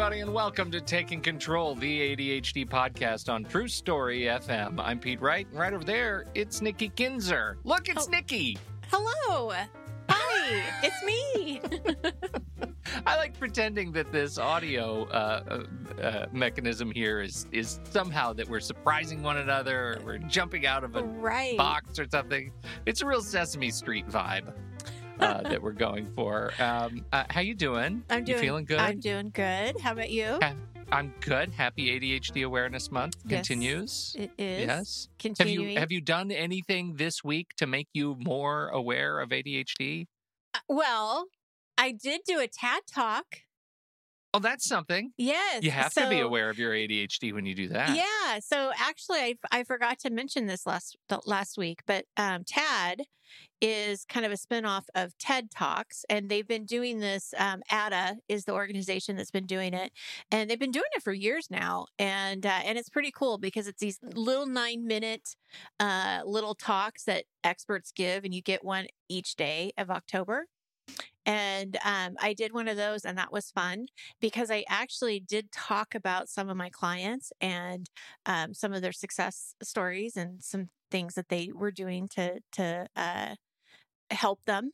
Everybody, and welcome to Taking Control, the ADHD podcast on True Story FM. I'm Pete Wright, and right over there, it's Nikki Kinzer. Look, it's Oh. Nikki. Hello. Hi, it's me. I like pretending that this audio uh, uh, uh, mechanism here is is somehow that we're surprising one another, or we're jumping out of a right. box or something. It's a real Sesame Street vibe uh, that we're going for. Um, uh, how you doing? I'm doing You feeling good? I'm doing good. How about you? Ha- I'm good. Happy ADHD Awareness Month Yes, continues. It is Yes. Have you have you done anything this week to make you more aware of ADHD? Uh, well, I did do a TAD talk. Oh, that's something. Yes. You have to be aware of your ADHD when you do that. Yeah. So actually, I, I forgot to mention this last the last week, but um, TAD is kind of a spinoff of TED Talks, and they've been doing this. Um, ADDA is the organization that's been doing it, and they've been doing it for years now, and uh, and it's pretty cool because it's these little nine minute uh, little talks that experts give, and you get one each day of October. And um, I did one of those, and that was fun because I actually did talk about some of my clients and um, some of their success stories and some things that they were doing to to uh, help them.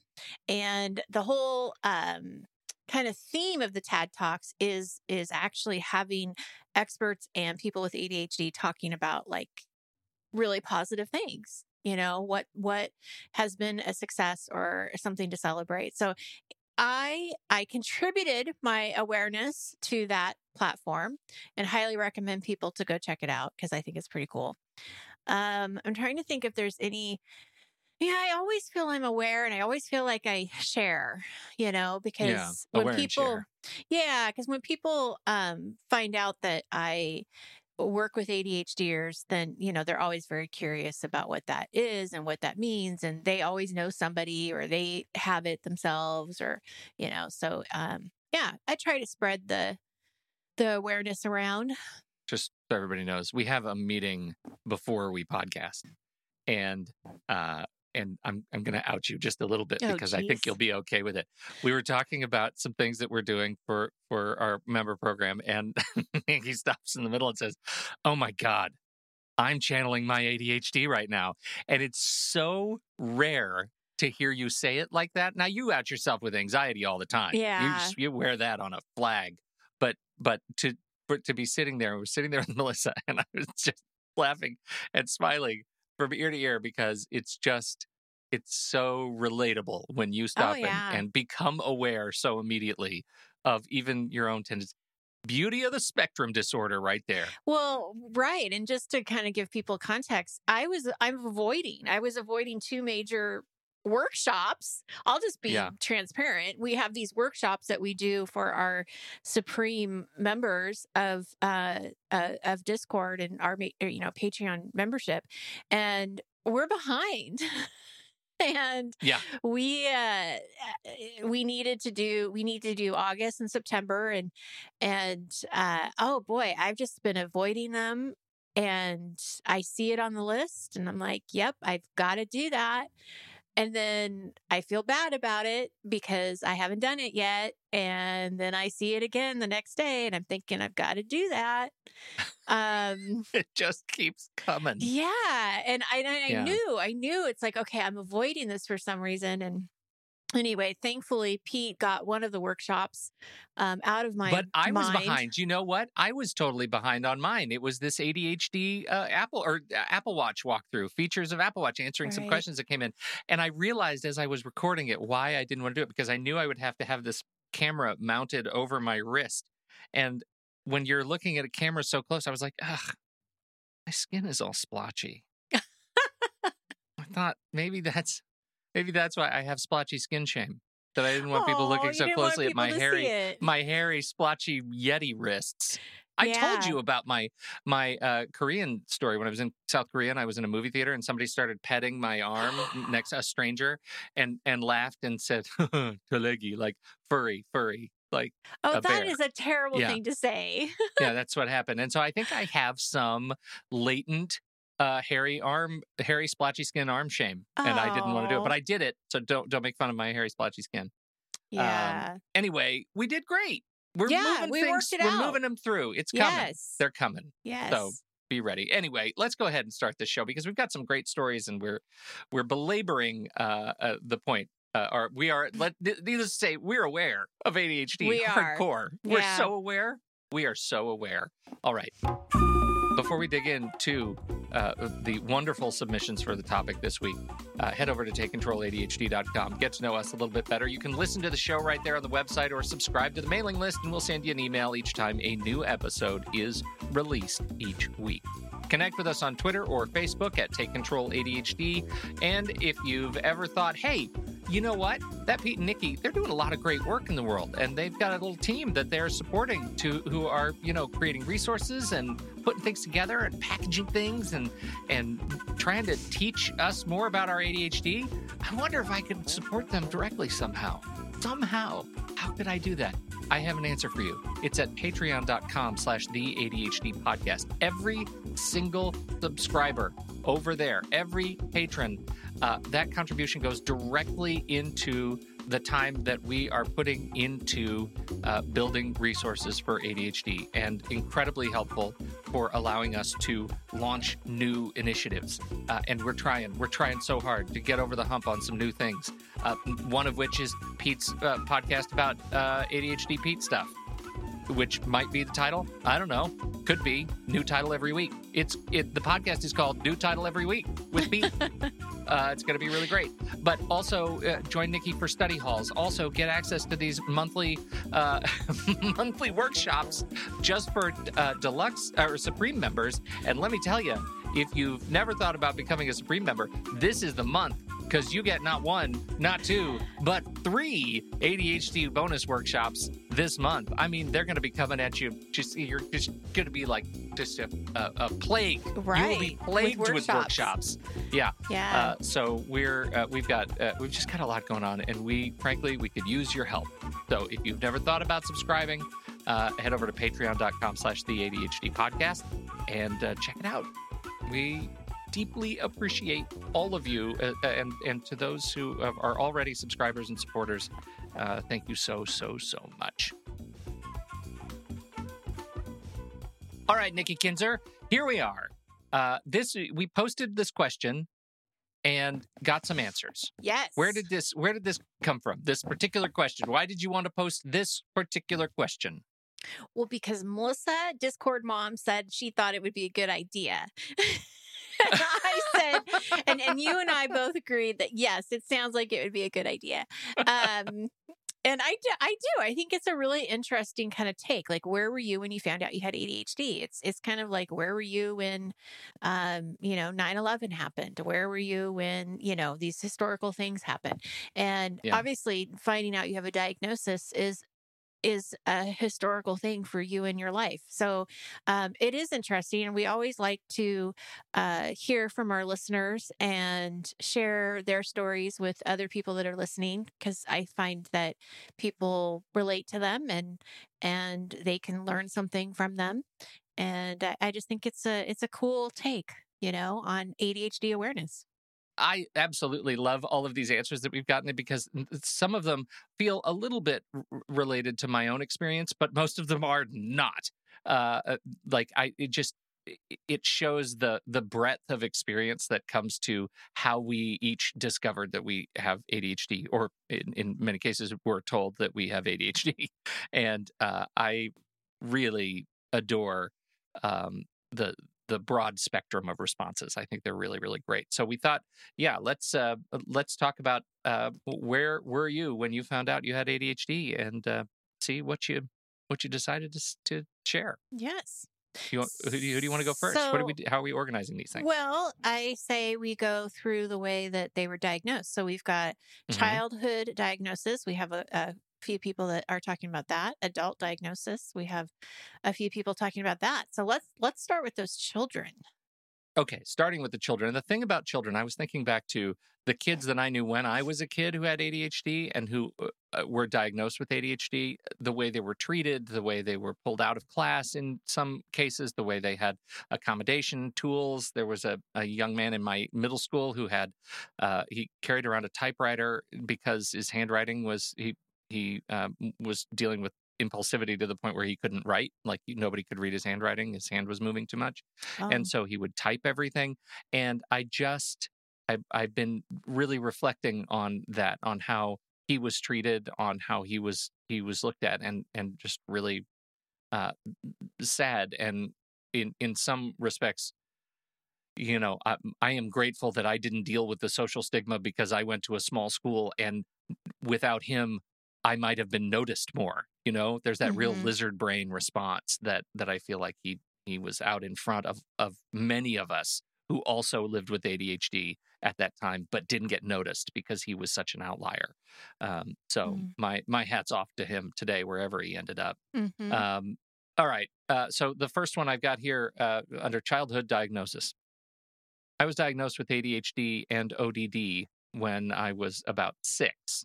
And the whole um, kind of theme of the TAD talks is is actually having experts and people with ADHD talking about like really positive things. You know what what has been a success or something to celebrate. So I I contributed my awareness to that platform and highly recommend people to go check it out because I think it's pretty cool. Um, I'm trying to think if there's any. Yeah, I always feel I'm aware, and I always feel like I share. You know, because when people, yeah, because when people um, find out that I work with ADHDers, then you know they're always very curious about what that is and what that means, and they always know somebody or they have it themselves, or you know. So um, yeah, I try to spread the the awareness around. just so everybody knows, we have a meeting before we podcast, and uh, and I'm I'm going to out you just a little bit Oh, because I think you'll be okay with it. We were talking about some things that we're doing for for our member program, and he stops in the middle and says, "Oh my god." I'm channeling my ADHD right now. And it's so rare to hear you say it like that. Now you out yourself with anxiety all the time. You Yeah. just, you wear that on a flag. But but to but to be sitting there, we're sitting there with Melissa, and I was just laughing and smiling from ear to ear because it's just it's so relatable when you oh, stop yeah. and, and become aware so immediately of even your own tendencies. Beauty of the spectrum disorder, right there. Well, right. And just to kind of give people context, I was I'm avoiding. I was avoiding two major workshops. I'll just be Yeah. transparent. We have these workshops that we do for our supreme members of uh, uh of Discord and our you know Patreon membership and we're behind. and Yeah. we uh we needed to do we need to do august and september and and uh oh boy i've just been avoiding them and i see it on the list and i'm like yep i've got to do that and then I feel bad about it because I haven't done it yet. And then I see it again the next day and I'm thinking, I've got to do that. Um, it just keeps coming. yeah. And I, I Yeah. knew, I knew it's like, okay, I'm avoiding this for some reason. And anyway, thankfully, Pete got one of the workshops um, out of my but I was behind. You know what? I was totally behind on mine. It was this ADHD uh, Apple or uh, Apple Watch walkthrough, features of Apple Watch, answering some questions that came in. And I realized as I was recording it why I didn't want to do it because I knew I would have to have this camera mounted over my wrist. And when you're looking at a camera so close, I was like, ugh, my skin is all splotchy. I thought maybe that's maybe that's why I have splotchy skin shame. That I didn't want people looking so closely at my people to see hairy my hairy splotchy yeti wrists i told you about my my uh, korean story when i was in south korea and i was in a movie theater and somebody started petting my arm next to a stranger and and laughed and said talegi like furry furry like Oh, that bear. is a terrible Yeah. thing to say. yeah that's what happened and so i think i have some latent uh hairy arm hairy splotchy skin arm shame and i didn't want to do it but Oh. i did it so don't don't make fun of my hairy splotchy skin Yeah. anyway we did great we're Yeah, moving we things worked it we're out. moving them through it's coming yes. they're coming yes. So be ready. Anyway, let's go ahead and start this show because we've got some great stories and we're we're belaboring uh, uh, the point. Uh, or we are. Let needless to say, we're aware of ADHD. We are. hardcore. We're Yeah. so aware. We are so aware. All right. Before we dig into uh, the wonderful submissions for the topic this week, uh, head over to takecontroladhd.com. Get to know us a little bit better. You can listen to the show right there on the website or subscribe to the mailing list, and we'll send you an email each time a new episode is released each week. Connect with us on Twitter or Facebook at Take Control ADHD. And if you've ever thought, hey, you know what? That Pete and Nikki, they're doing a lot of great work in the world, and they've got a little team that they're supporting to who are, you know, creating resources and putting things together and packaging things and and trying to teach us more about our ADHD. I wonder if I could support them directly somehow. Somehow. How could I do that? I have an answer for you. It's at patreon.com slash the ADHD podcast. Every single subscriber over there, every patron, uh, that contribution goes directly into the time that we are putting into uh, building resources for ADHD and incredibly helpful for allowing us to launch new initiatives. Uh, and we're trying, we're trying so hard to get over the hump on some new things. Uh, one of which is Pete's uh, podcast about uh, ADHD Pete stuff which might be the title. I don't know. Could be new title every week. It's it. The podcast is called New Title Every Week with Pete. uh, it's going to be really great. But also uh, join Nikki for study halls. Also get access to these monthly uh, monthly workshops just for uh, deluxe or Supreme members. And let me tell you, if you've never thought about becoming a Supreme member, this is the month because you get not one, not two, but three ADHD bonus workshops this month. I mean, they're going to be coming at you. Just you're just going to be like just a, a, a plague. You will be Right, with plagued with workshops. workshops. Yeah. Yeah. Uh, so we're uh, we've got uh, we've just got a lot going on, and we frankly we could use your help. So if you've never thought about subscribing, uh, head over to Patreon.com/slash The ADHD Podcast and uh, check it out. We deeply appreciate all of you, uh, and and to those who are already subscribers and supporters, uh, thank you so so so much. All right, Nikki Kinzer, here we are. Uh, this we posted this question and got some answers. yes. Where did this Where did this come from? This particular question. Why did you want to post this particular question? Well, because Melissa, Discord mom, said she thought it would be a good idea. and I said, and, and you and I both agreed that yes, it sounds like it would be a good idea. Um, and I do, I do. I think it's a really interesting kind of take. Like, where were you when you found out you had ADHD? It's it's kind of like where were you when, um, you know, 9-11 happened? Where were you when you know these historical things happened? And Yeah. obviously, finding out you have a diagnosis is is a historical thing for you in your life. So um, it is interesting. And we always like to uh, hear from our listeners and share their stories with other people that are listening because I find that people relate to them and and they can learn something from them. And I, I just think it's a it's a cool take, you know, on ADHD awareness. I absolutely love all of these answers that we've gotten because some of them feel a little bit related to my own experience, but most of them are not. Uh, uh like I, it just it shows the the breadth of experience that comes to how we each discovered that we have ADHD, or in, in many cases, we're told that we have ADHD. And uh, I really adore um, the the broad spectrum of responses. I think they're really really great. So we thought, yeah, let's uh, let's talk about uh, where were you when you found out you had ADHD, and uh, see what you what you decided to to share. Yes. You want, who, do you, who do you want to go first? So, what do we? How are we organizing these things? Well, I say we go through the way that they were diagnosed. So we've got mm-hmm. childhood diagnosis. We have a, a few people that are talking about that adult diagnosis we have a few people talking about that. So let's let's start with those children. Okay starting with the children. And the thing about children i was thinking back to the kids that i knew when i was a kid who had adhd and who uh, uh, were diagnosed with adhd the way they were treated the way they were pulled out of class in some cases the way they had accommodation tools. There was a, a young man in my middle school who had uh, he carried around a typewriter because his handwriting was he he uh, was dealing with impulsivity to the point where he couldn't write like nobody could read his handwriting his hand was moving too much oh. and so he would type everything and i just I've, I've been really reflecting on that on how he was treated on how he was he was looked at and and just really uh sad and in in some respects you know I, I am grateful that i didn't deal with the social stigma because i went to a small school and without him I might have been noticed more. You know, there's that mm-hmm. real lizard brain response that that I feel like he he was out in front of of many of us who also lived with ADHD at that time, but didn't get noticed because he was such an outlier. Um, so mm. my my hats off to him today, wherever he ended up. Mm-hmm. Um, all right. Uh, so the first one I've got here uh, under childhood diagnosis. I was diagnosed with ADHD and ODD when I was about six.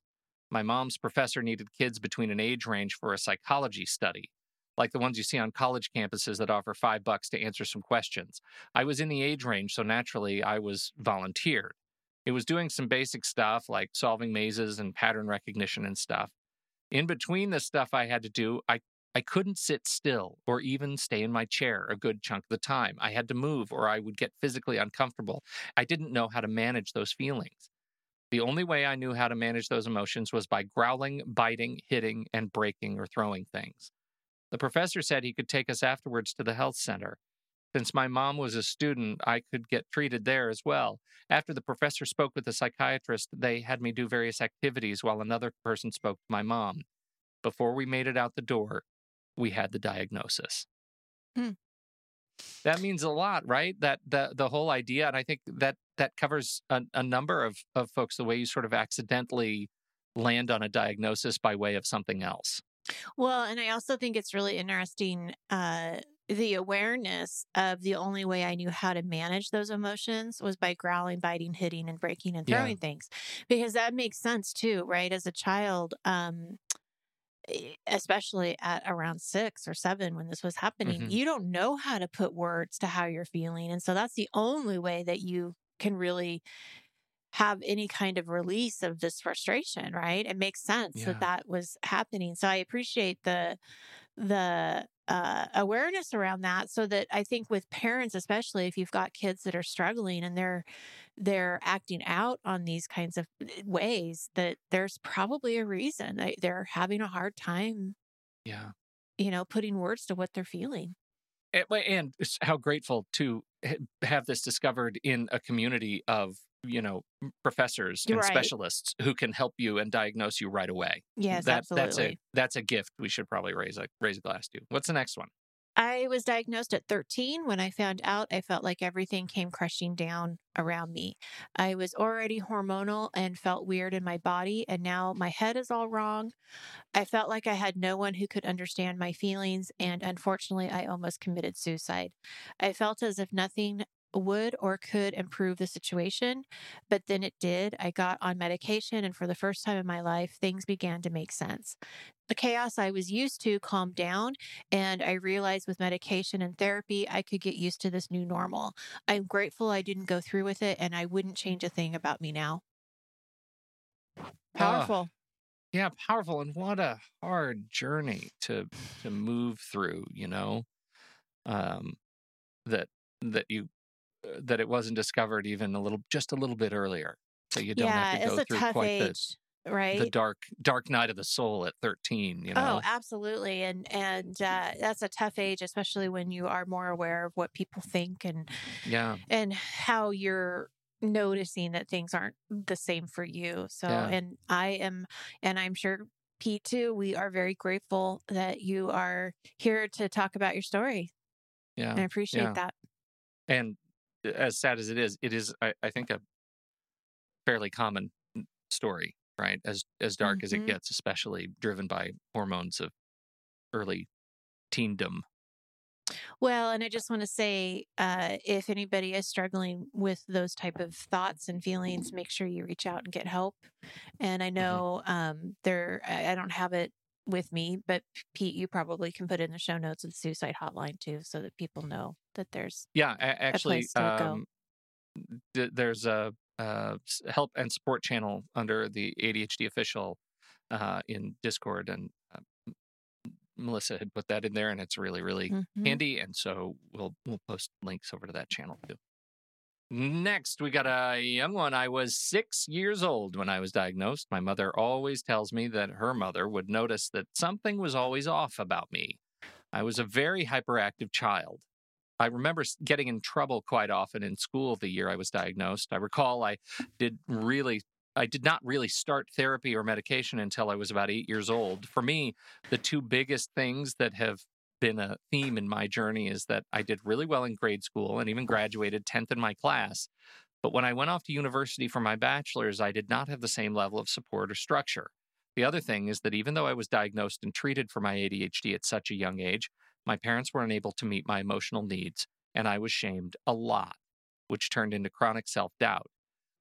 My mom's professor needed kids between an age range for a psychology study, like the ones you see on college campuses that offer five bucks to answer some questions. I was in the age range, so naturally I was volunteered. It was doing some basic stuff like solving mazes and pattern recognition and stuff. In between the stuff I had to do, I I couldn't sit still or even stay in my chair a good chunk of the time. I had to move or I would get physically uncomfortable. I didn't know how to manage those feelings. The only way I knew how to manage those emotions was by growling, biting, hitting, and breaking or throwing things. The professor said he could take us afterwards to the health center. Since my mom was a student, I could get treated there as well. After the professor spoke with the psychiatrist, they had me do various activities while another person spoke to my mom. Before we made it out the door, we had the diagnosis. Hmm that means a lot right that the the whole idea and i think that that covers a, a, number of of folks the way you sort of accidentally land on a diagnosis by way of something else well and i also think it's really interesting uh the awareness of the only way I knew how to manage those emotions was by growling, biting, hitting, and breaking and throwing yeah. things, because that makes sense too, right? As a child, um, especially at around six or seven when this was happening, mm-hmm. you don't know how to put words to how you're feeling. And so that's the only way that you can really have any kind of release of this frustration, right? It makes sense yeah. that that was happening. So I appreciate the the uh, awareness around that so that I think with parents, especially if you've got kids that are struggling and they're they're acting out on these kinds of eh, ways, that there's probably a reason they're having a hard time. Yeah, you know, putting words to what they're feeling. And, and how grateful to have this discovered in a community of you know professors and right. specialists who can help you and diagnose you right away. Yes, that, absolutely. That's a that's a gift we should probably raise a raise a glass to. What's the next one? I was diagnosed at 13. When I found out, I felt like everything came crushing down around me. I was already hormonal and felt weird in my body, and now my head is all wrong. I felt like I had no one who could understand my feelings, and unfortunately, I almost committed suicide. I felt as if nothing would or could improve the situation, but then it did. I got on medication, and for the first time in my life, things began to make sense. The chaos I was used to calmed down. And I realized with medication and therapy, I could get used to this new normal. I'm grateful I didn't go through with it, and I wouldn't change a thing about me now. Powerful. yeah, powerful. And what a hard journey to to move through, you know. Um that that you uh, that it wasn't discovered even a little just a little bit earlier. So you don't yeah, have to go through quite the right? the dark dark night of the soul at 13 you Oh, know absolutely. And and uh, that's a tough age, especially when you are more aware of what people think and yeah and how you're noticing that things aren't the same for you. So, Yeah. and I am, and I'm sure Pete too, we are very grateful that you are here to talk about your story. yeah I appreciate yeah. that. and as sad as it is it is i, I think a fairly common story right as as dark as Mhm. it gets especially driven by hormones of early teendom Well, and I just want to say, uh, if anybody is struggling with those type of thoughts and feelings, make sure you reach out and get help. And I know um, there, I don't have it with me, but Pete, you probably can put in the show notes of the suicide hotline too, so that people know that there's yeah a- actually go. um th- there's a uh, help and support channel under the ADHD official uh, in Discord, and uh, Melissa had put that in there, and it's really, really Mhm. handy. And so we'll we'll post links over to that channel too. Next, we got a young one. I was six years old when I was diagnosed. My mother always tells me that her mother would notice that something was always off about me. I was a very hyperactive child. I remember getting in trouble quite often in school the year I was diagnosed. I recall I did really I did not really start therapy or medication until I was about 8 years old. For me, the two biggest things that have been a theme in my journey is that I did really well in grade school and even graduated 10th in my class. But when I went off to university for my bachelor's, I did not have the same level of support or structure. The other thing is that even though I was diagnosed and treated for my ADHD at such a young age, my parents were unable to meet my emotional needs, and I was shamed a lot, which turned into chronic self doubt.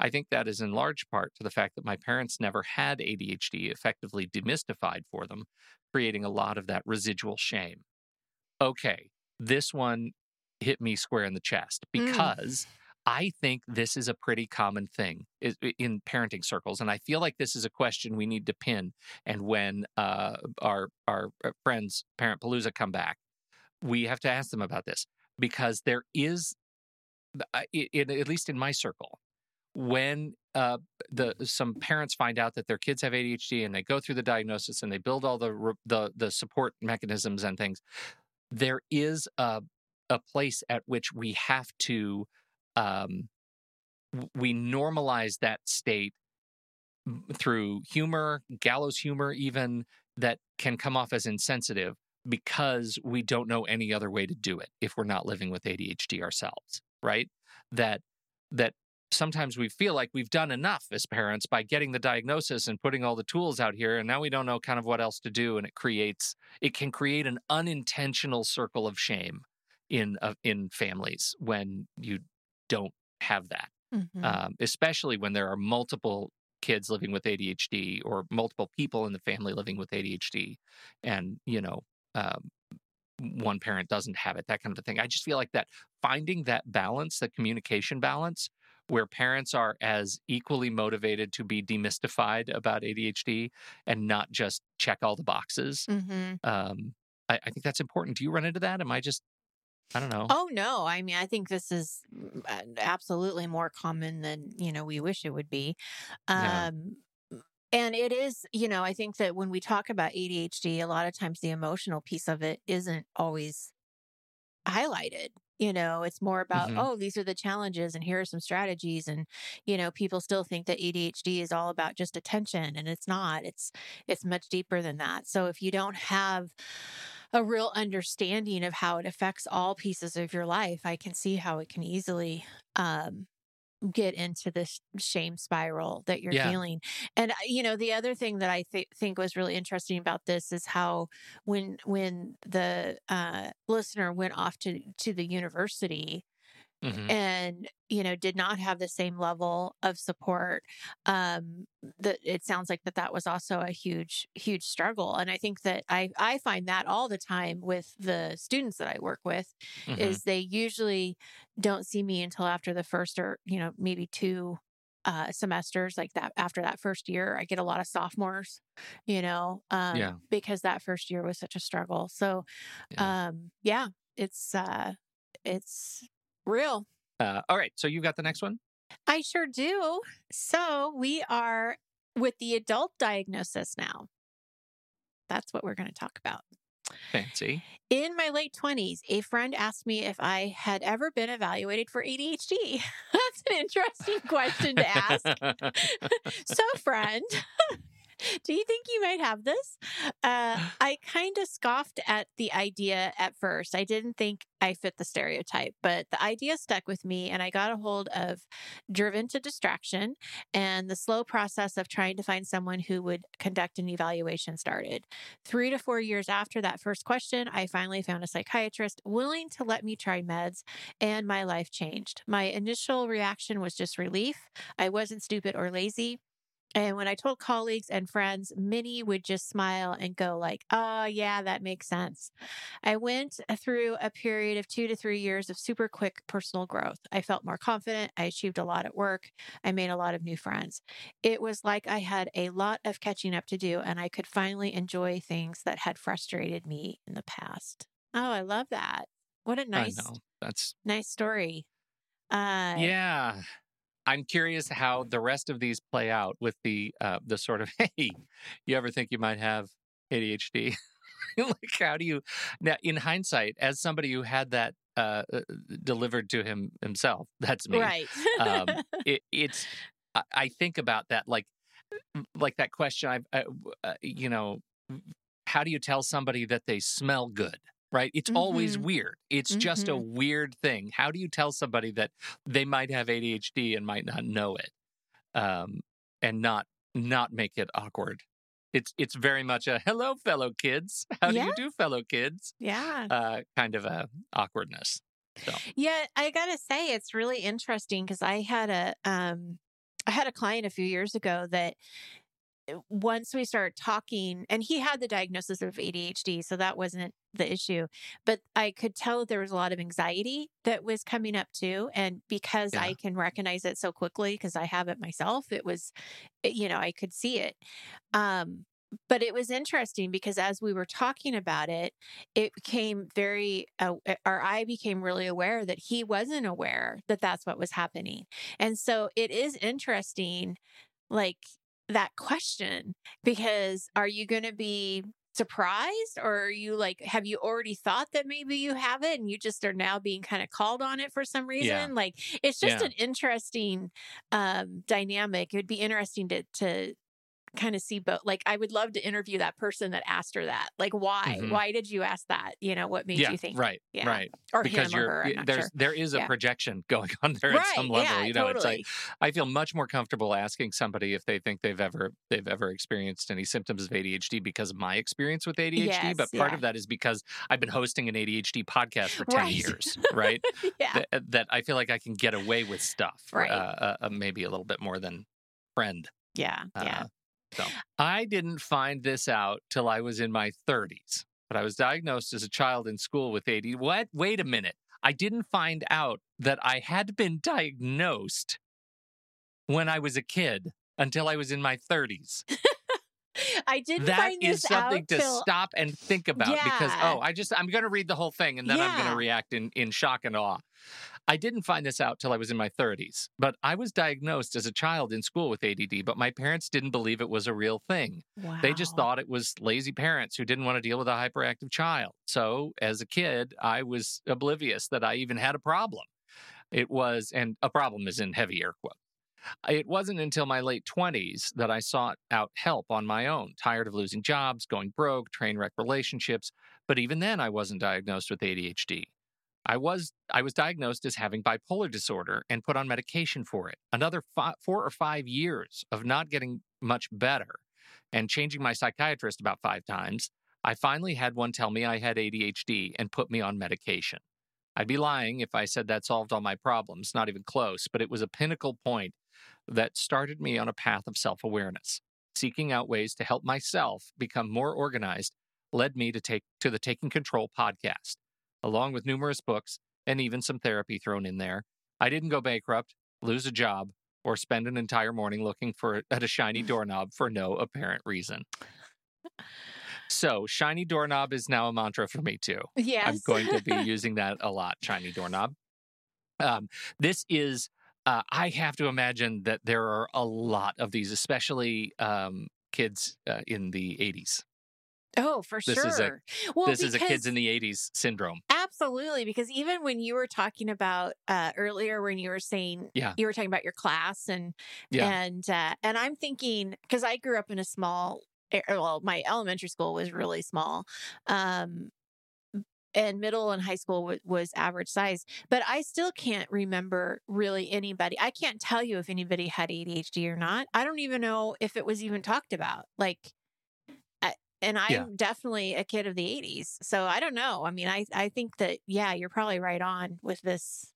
I think that is in large part to the fact that my parents never had ADHD effectively demystified for them, creating a lot of that residual shame. Okay, this one hit me square in the chest Mm. because I think this is a pretty common thing in parenting circles, and I feel like this is a question we need to pin. And when uh, our our uh, friends, Parent Palooza, come back, we have to ask them about this because there is, I- i- in, at least in my circle, when uh, the some parents find out that their kids have ADHD and they go through the diagnosis and they build all the the the support mechanisms and things, there is a a place at which we have to um, we normalize that state through humor, gallows humor, even that can come off as insensitive because we don't know any other way to do it if we're not living with ADHD ourselves, right? That that sometimes we feel like we've done enough as parents by getting the diagnosis and putting all the tools out here and now we don't know kind of what else to do and it creates it can create an unintentional circle of shame in uh, in families when you don't have that Mhm. um, especially when there are multiple kids living with ADHD or multiple people in the family living with ADHD, and you know, um, one parent doesn't have it, that kind of a thing. I just feel like that finding that balance, that communication balance, where parents are as equally motivated to be demystified about ADHD and not just check all the boxes. Mhm. Um, I, I think that's important. Do you run into that? Am I just, I don't know. Oh no! I mean, I think this is mm, uh, absolutely more common than you know we wish it would be. Yeah. Um, and it is, you know, I think that when we talk about ADHD, a lot of times the emotional piece of it isn't always highlighted. You know, it's more about, Mhm. oh, these are the challenges and here are some strategies. And, you know, people still think that ADHD is all about just attention and it's not. It's it's much deeper than that. So if you don't have a real understanding of how it affects all pieces of your life, I can see how it can easily um get into this shame spiral that you're Yeah. feeling. And uh, you know, the other thing that I th- think was really interesting about this is how when when the uh, listener went off to to the university, Mhm. and you know did not have the same level of support um that it sounds like that that was also a huge huge struggle and i think that i i find that all the time with the students that i work with Mhm. is they usually don't see me until after the first or you know maybe two uh semesters like that after that first year i get a lot of sophomores you know um Yeah. because that first year was such a struggle so Yeah. um yeah it's uh it's real Uh, all right. So you got the next one? I sure do. So we are with the adult diagnosis now. That's what we're going to talk about. Fancy. In my late 20s, a friend asked me if I had ever been evaluated for ADHD. That's an interesting question to ask. so, friend, do you think you might have this? Uh, I kind of scoffed at the idea at first. I didn't think I fit the stereotype, but the idea stuck with me, and I got a hold of Driven to Distraction, and the slow process of trying to find someone who would conduct an evaluation started. Three to four years after that first question, I finally found a psychiatrist willing to let me try meds, and my life changed. My initial reaction was just relief. I wasn't stupid or lazy. And when I told colleagues and friends, many would just smile and go like, "Oh, yeah, that makes sense." I went through a period of 2 to 3 years of super quick personal growth. I felt more confident, I achieved a lot at work, I made a lot of new friends. It was like I had a lot of catching up to do and I could finally enjoy things that had frustrated me in the past. Oh, I love that. What a nice I know. That's nice story. Uh yeah. I'm curious how the rest of these play out with the uh, the sort of hey, you ever think you might have ADHD? like how do you now in hindsight, as somebody who had that uh, uh, delivered to him himself, that's me. right. um, it, it's I, I think about that like like that question I've I, uh, you know how do you tell somebody that they smell good right? It's always Mhm. weird. It's just a weird thing. How do you tell somebody that they might have ADHD and might not know it um and not not make it awkward? It's it's very much a hello fellow kids. How Yeah. do you do fellow kids? Yeah. uh kind of a awkwardness so. Yeah, I gotta say it's really interesting because I had a um I had a client a few years ago that once we started talking and he had the diagnosis of ADHD, so that wasn't the issue. But I could tell there was a lot of anxiety that was coming up too. And because Yeah. I can recognize it so quickly because I have it myself, it was you know, I could see it. Um but it was interesting because as we were talking about it, it became very uh, or i became really aware that he wasn't aware that that's what was happening and so it is interesting like that question because are you going to be surprised or are you like have you already thought that maybe you have it and you just are now being kind of called on it for some reason? Like it's just Yeah. an interesting um dynamic. It would be interesting to to kind of see both like i would love to interview that person that asked her that like why Mhm. why did you ask that you know what made yeah you think right Yeah. right or because him or her, I'm there's sure. there is a Yeah. projection going on there at some level yeah, you know it's like i feel much more comfortable asking somebody if they think they've ever they've ever experienced any symptoms of adhd because of my experience with adhd Yes, but part of that is because i've been hosting an adhd podcast for 10 Right. years right yeah that, that i feel like i can get away with stuff Right. uh, uh, uh, maybe a little bit more than friend yeah yeah uh, so I didn't find this out till I was in my 30s, but I was diagnosed as a child in school with AD. What? Wait a minute. I didn't find out that I had been diagnosed when I was a kid until I was in my 30s. i didn't That find is this something out to till stop and think about because oh, I just I'm going to read the whole thing and then I'm going to react in in shock and awe. I didn't find this out till I was in my 30s, but I was diagnosed as a child in school with ADD, but my parents didn't believe it was a real thing. They just thought it was lazy parents who didn't want to deal with a hyperactive child. So, as a kid, I was oblivious that I even had a problem. It was, and a problem is in heavy air quotes. It wasn't until my late 20s that I sought out help on my own, tired of losing jobs, going broke, train wreck relationships. But even then, I wasn't diagnosed with ADHD. I was I was diagnosed as having bipolar disorder and put on medication for it. Another fi- four or five years of not getting much better and changing my psychiatrist about five times, I finally had one tell me I had ADHD and put me on medication. I'd be lying if I said that solved all my problems, not even close, but it was a pinnacle point that started me on a path of self awareness. Seeking out ways to help myself become more organized led me to take to the Taking Control podcast, along with numerous books and even some therapy thrown in there. I didn't go bankrupt, lose a job, or spend an entire morning looking for at a shiny doorknob for no apparent reason. So, shiny doorknob is now a mantra for me too. Yes. I'm going to be using that a lot, shiny doorknob. Um, this is, uh, I have to imagine that there are a lot of these, especially um, kids uh, in the 80s. Oh, for This sure. is a- well, this is a kids in the 80s syndrome. Absolutely, because even when you were talking about uh, earlier, when you were saying, Yeah. you were talking about your class, and Yeah. and uh, and I'm thinking because I grew up in a small, well, my elementary school was really small, um, and middle and high school was, was average size, but I still can't remember really anybody. I can't tell you if anybody had ADHD or not. I don't even know if it was even talked about, like. And I'm Yeah. definitely a kid of the 80s. So I don't know. I mean, I, I think that, yeah, you're probably right on with this,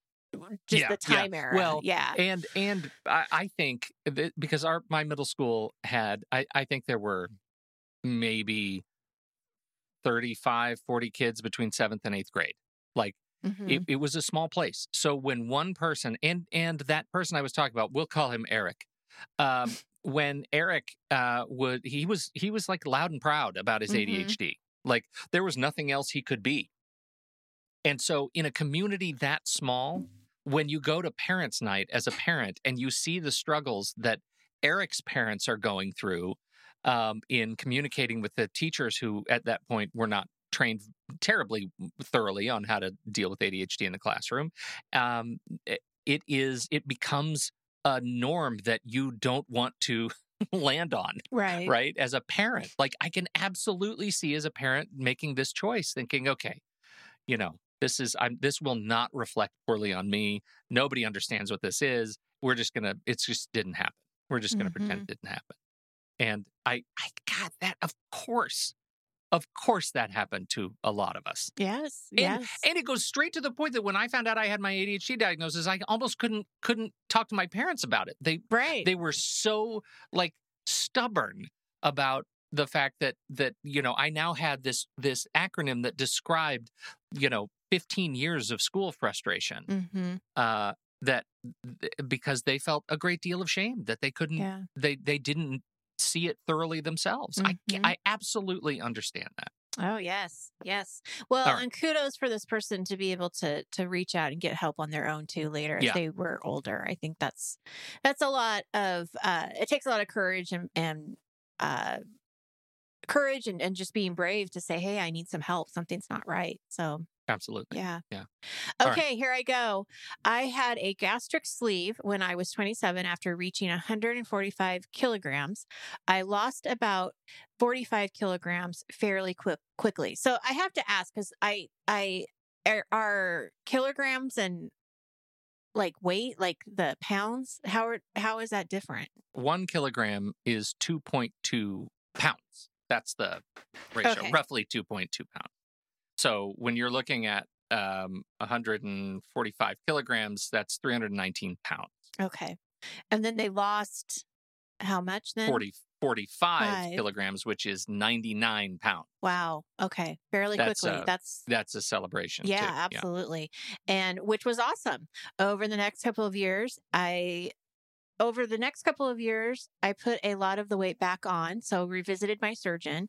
just Yeah, the yeah. time era. Well, yeah. and and I, I think that because our my middle school had I, I think there were maybe 35 40 kids between seventh and eighth grade like Mhm. it, it was a small place so when one person and and that person i was talking about we'll call him eric um when eric uh would he was he was like loud and proud about his Mhm. adhd like there was nothing else he could be and so in a community that small when you go to parents night as a parent and you see the struggles that eric's parents are going through um, in communicating with the teachers who at that point were not trained terribly thoroughly on how to deal with adhd in the classroom um, it is it becomes a norm that you don't want to land on right. right as a parent. Like i can absolutely see as a parent making this choice thinking okay you know this is i'm this will not reflect poorly on me. Nobody understands what this is. We're just gonna it's just didn't happen. We're just gonna pretend mm-hmm. it didn't happen. And i i got that of course of course that happened to a lot of us Yes. And- yes. and it goes straight to the point that when i found out i had my adhd diagnosis i almost couldn't couldn't talk to my parents about it they right. they were so like stubborn about the fact that that you know I now had this this acronym that described you know 15 years of school frustration mm-hmm. uh that because they felt a great deal of shame that they couldn't Yeah. they they didn't see it thoroughly themselves I ca- Mhm. I absolutely understand that Oh yes, yes. Well, right. and kudos for this person to be able to to reach out and get help on their own too later Yeah. they were older. I think that's that's a lot of uh it takes a lot of courage and and uh courage and, and just being brave to say, Hey, I need some help. Something's not right. So absolutely yeah. Yeah. All right. Okay, here I go. I had a gastric sleeve when I was 27 after reaching 145 kilograms. I lost about 45 kilograms fairly quick quickly. So I have to ask because I I are, are kilograms and like weight like the pounds how are how is that different? one kilogram is 2.2 pounds. That's the ratio, Okay. roughly 2.2 pounds. So when you're looking at um, 145 kilograms, that's 319 pounds. Okay, and then they lost how much then? 40, 45 Five. kilograms, which is 99 pounds. Wow. Okay, fairly That's, quickly. uh, That's That's a celebration. Yeah, too. absolutely. And which was awesome. Over the next couple of years, I over the next couple of years, I put a lot of the weight back on. So revisited my surgeon.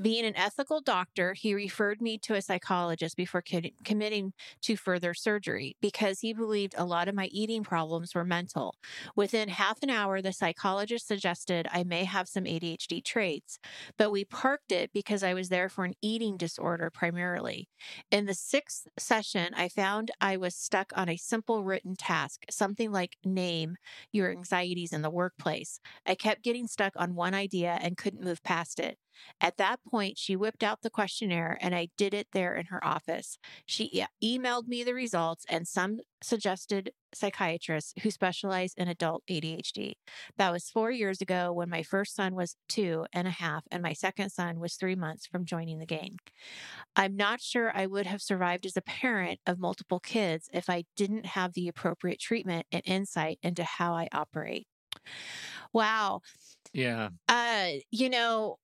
Being an ethical doctor, he referred me to a psychologist before kid- committing to further surgery because he believed a lot of my eating problems were mental. Within half an hour, the psychologist suggested I may have some ADHD traits, but we parked it because I was there for an eating disorder primarily. In the sixth session, I found I was stuck on a simple written task, something like name your anxieties in the workplace. I kept getting stuck on one idea and couldn't move past it. At that point, she whipped out the questionnaire and I did it there in her office. She e- emailed me the results and some suggested psychiatrists who specialize in adult ADHD. That was four years ago when my first son was two and a half and my second son was three months from joining the gang. I'm not sure I would have survived as a parent of multiple kids if I didn't have the appropriate treatment and insight into how I operate. Wow. Yeah. Uh, you know,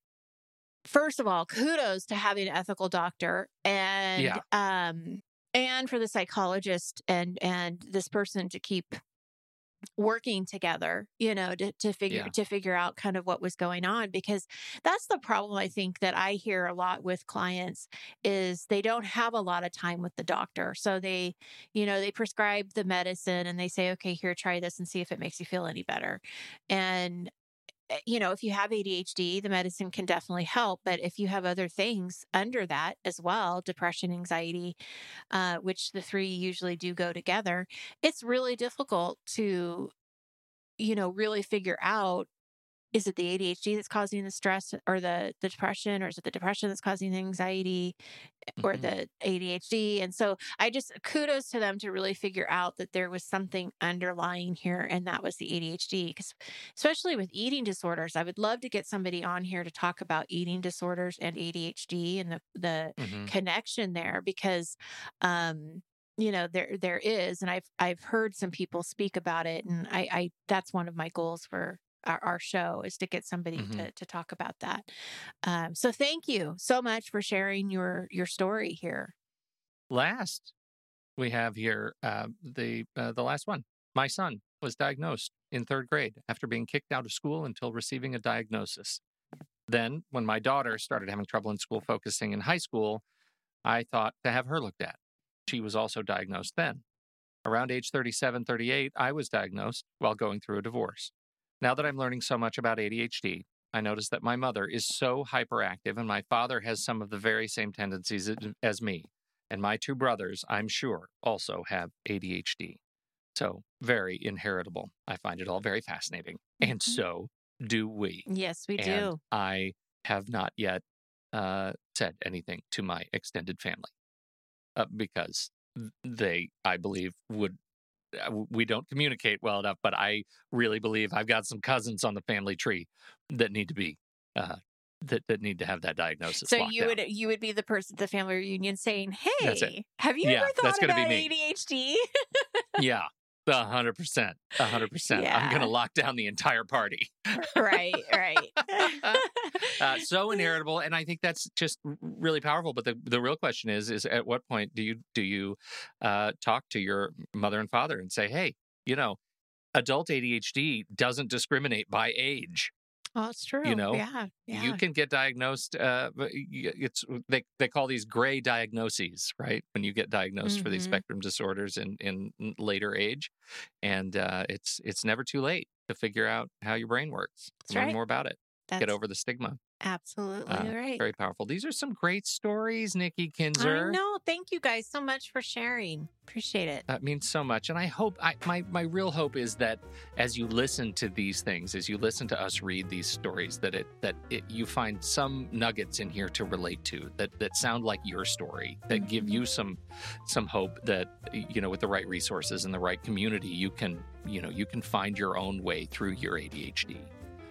first of all, kudos to having an ethical doctor and Yeah. um and for the psychologist and and this person to keep working together you know to, to figure Yeah. to figure out kind of what was going on because that's the problem i think that i hear a lot with clients is they don't have a lot of time with the doctor so they you know they prescribe the medicine and they say okay here try this and see if it makes you feel any better and you know, if you have ADHD, the medicine can definitely help. But if you have other things under that as well, depression, anxiety, uh, which the three usually do go together, it's really difficult to, you know, really figure out is it the ADHD that's causing the stress or the, the depression, or is it the depression that's causing the anxiety or Mhm. the ADHD? And so I just kudos to them to really figure out that there was something underlying here, and that was the ADHD. Because especially with eating disorders, I would love to get somebody on here to talk about eating disorders and ADHD and the the Mhm. connection there because um you know there there is and i've i've heard some people speak about it and i i that's one of my goals for our, our show is to get somebody Mhm. to to talk about that um so thank you so much for sharing your your story here Last, we have here uh, the uh, the last one. My son was diagnosed in third grade after being kicked out of school until receiving a diagnosis. Then, when my daughter started having trouble in school focusing in high school, I thought to have her looked at. She was also diagnosed then. Around age 37, 38, I was diagnosed while going through a divorce. Now that I'm learning so much about ADHD, I notice that my mother is so hyperactive and my father has some of the very same tendencies as- me. And my two brothers, I'm sure, also have ADHD. So, very inheritable. I find it all very fascinating. And Mhm. so do we. yes we And do I have not yet uh, said anything to my extended family uh, because they, I believe, would. Uh, We don't communicate well enough, but I really believe I've got some cousins on the family tree that need to be uh, that that need to have that diagnosis. so you down. would you would be the person at the family reunion saying hey have you Yeah, ever thought about be adhd yeah, a hundred percent, a hundred percent. I'm gonna lock down the entire party. right right uh, so inheritable, and I think that's just really powerful. But the the real question is, is at what point do you do you uh, talk to your mother and father and say, hey, you know, adult ADHD doesn't discriminate by age. Oh it's true You know, yeah yeah You can get diagnosed. Uh, it's they they call these gray diagnoses, right? When you get diagnosed for these Mhm. spectrum disorders in in later age, and uh, it's it's never too late to figure out how your brain works, That's learn right. more about it, that's get over the stigma. Absolutely Uh, right Very powerful. These are some great stories, Nikki I Kinzer. know. Thank you guys so much for sharing. Appreciate it. That means so much, and I hope I, my my real hope is that as you listen to these things, as you listen to us read these stories, that it that it, you find some nuggets in here to relate to that that sound like your story, that give Mhm. you some some hope that you know with the right resources and the right community, you can you know you can find your own way through your ADHD,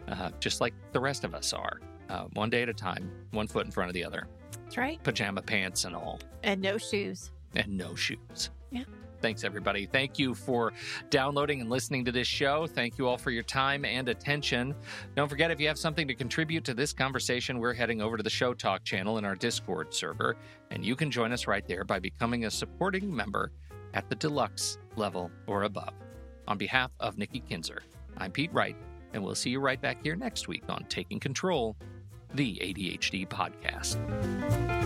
uh, just like the rest of us are, uh, one day at a time, one foot in front of the other, That's right. pajama pants and all And no shoes. and no shoes. Yeah. Thanks, everybody. Thank you for downloading and listening to this show. Thank you all for your time and attention. Don't forget, if you have something to contribute to this conversation, we're heading over to the Show Talk channel in our Discord server, and you can join us right there by becoming a supporting member at the deluxe level or above. On behalf of Nikki Kinzer, I'm Pete Wright, and we'll see you right back here next week on Taking Control, the ADHD podcast.